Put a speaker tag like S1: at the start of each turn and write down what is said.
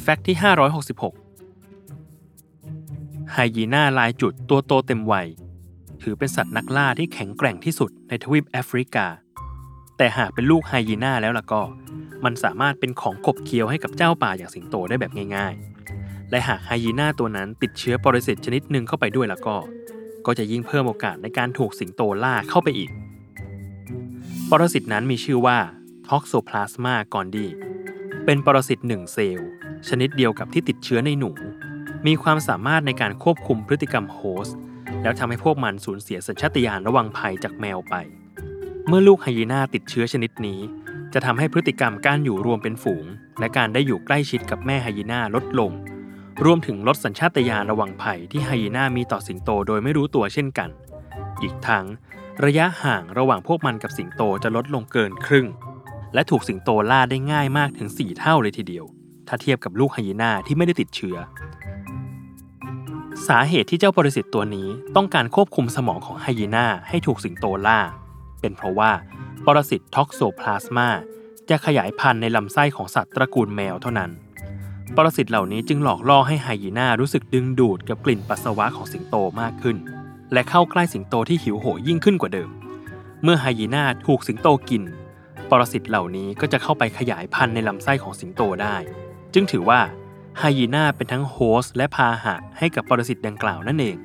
S1: fact ที่ 566 ไฮยีน่าลายจุดตัวโตเต็มวัย ถือเป็นสัตว์นักล่าที่แข็งแกร่งที่สุดในทวีปแอฟริกา แต่หากเป็นลูกไฮยีน่าแล้วล่ะก็ มันสามารถเป็นของขบเคี้ยวให้กับเจ้าป่าอย่างสิงโตได้แบบง่าย ๆ และหากไฮยีน่าตัวนั้นติดเชื้อปรสิตชนิดหนึ่งเข้าไปด้วยแล้วก็ ก็จะยิ่งเพิ่มโอกาสในการถูกสิงโตล่าเข้าไปอีก ปรสิตนั้นมีชื่อว่า Toxoplasma gondii เป็นปรสิตหนึ่งเซลล์ ชนิดเดียวกับที่ติดเชื้อในหนู มีความสามารถในการควบคุมพฤติกรรม host แล้วทำให้พวกมันสูญเสียสัญชาตญาณระวังภัยจากแมวไป เมื่อลูกไฮยีน่าติดเชื้อชนิดนี้ จะทำให้พฤติกรรมการอยู่รวมเป็นฝูง และการได้อยู่ใกล้ชิดกับแม่ไฮยีน่าลดลง รวมถึงลดสัญชาตญาณระวังภัยที่ไฮยีน่ามีต่อสิงโตโดยไม่รู้ตัวเช่นกัน อีกทั้ง ระยะห่างระหว่างพวกมันกับสิงโตจะลดลงเกินครึ่ง และถูกสิงโตล่าได้ง่ายมากถึง 4 เท่าเลยทีเดียว ถ้าเทียบกับลูกไฮยีน่าที่ไม่ได้ติดเชื้อ สาเหตุที่เจ้าปรสิตตัวนี้ต้องการควบคุมสมองของไฮยีน่าให้ถูกสิงโตล่า เป็นเพราะว่าปรสิตท็อกโซพลาสมาจะขยายพันธุ์ในลำไส้ของสัตว์ตระกูลแมวเท่านั้น ปรสิตเหล่านี้จึงหลอกล่อให้ไฮยีน่ารู้สึกดึงดูดกับกลิ่นปัสสาวะของสิงโตมากขึ้น และเข้าใกล้สิงโตที่หิวโหยยิ่งขึ้นกว่าเดิม เมื่อไฮยีน่าถูกสิงโตกิน ปรสิตเหล่านี้ก็จะเข้าไปขยายพันธุ์ในลำไส้ของสิงโตได้ จึงถือว่าไฮยีน่าเป็นทั้งโฮสและพาหะให้กับปรสิตดังกล่าวนั่นเอง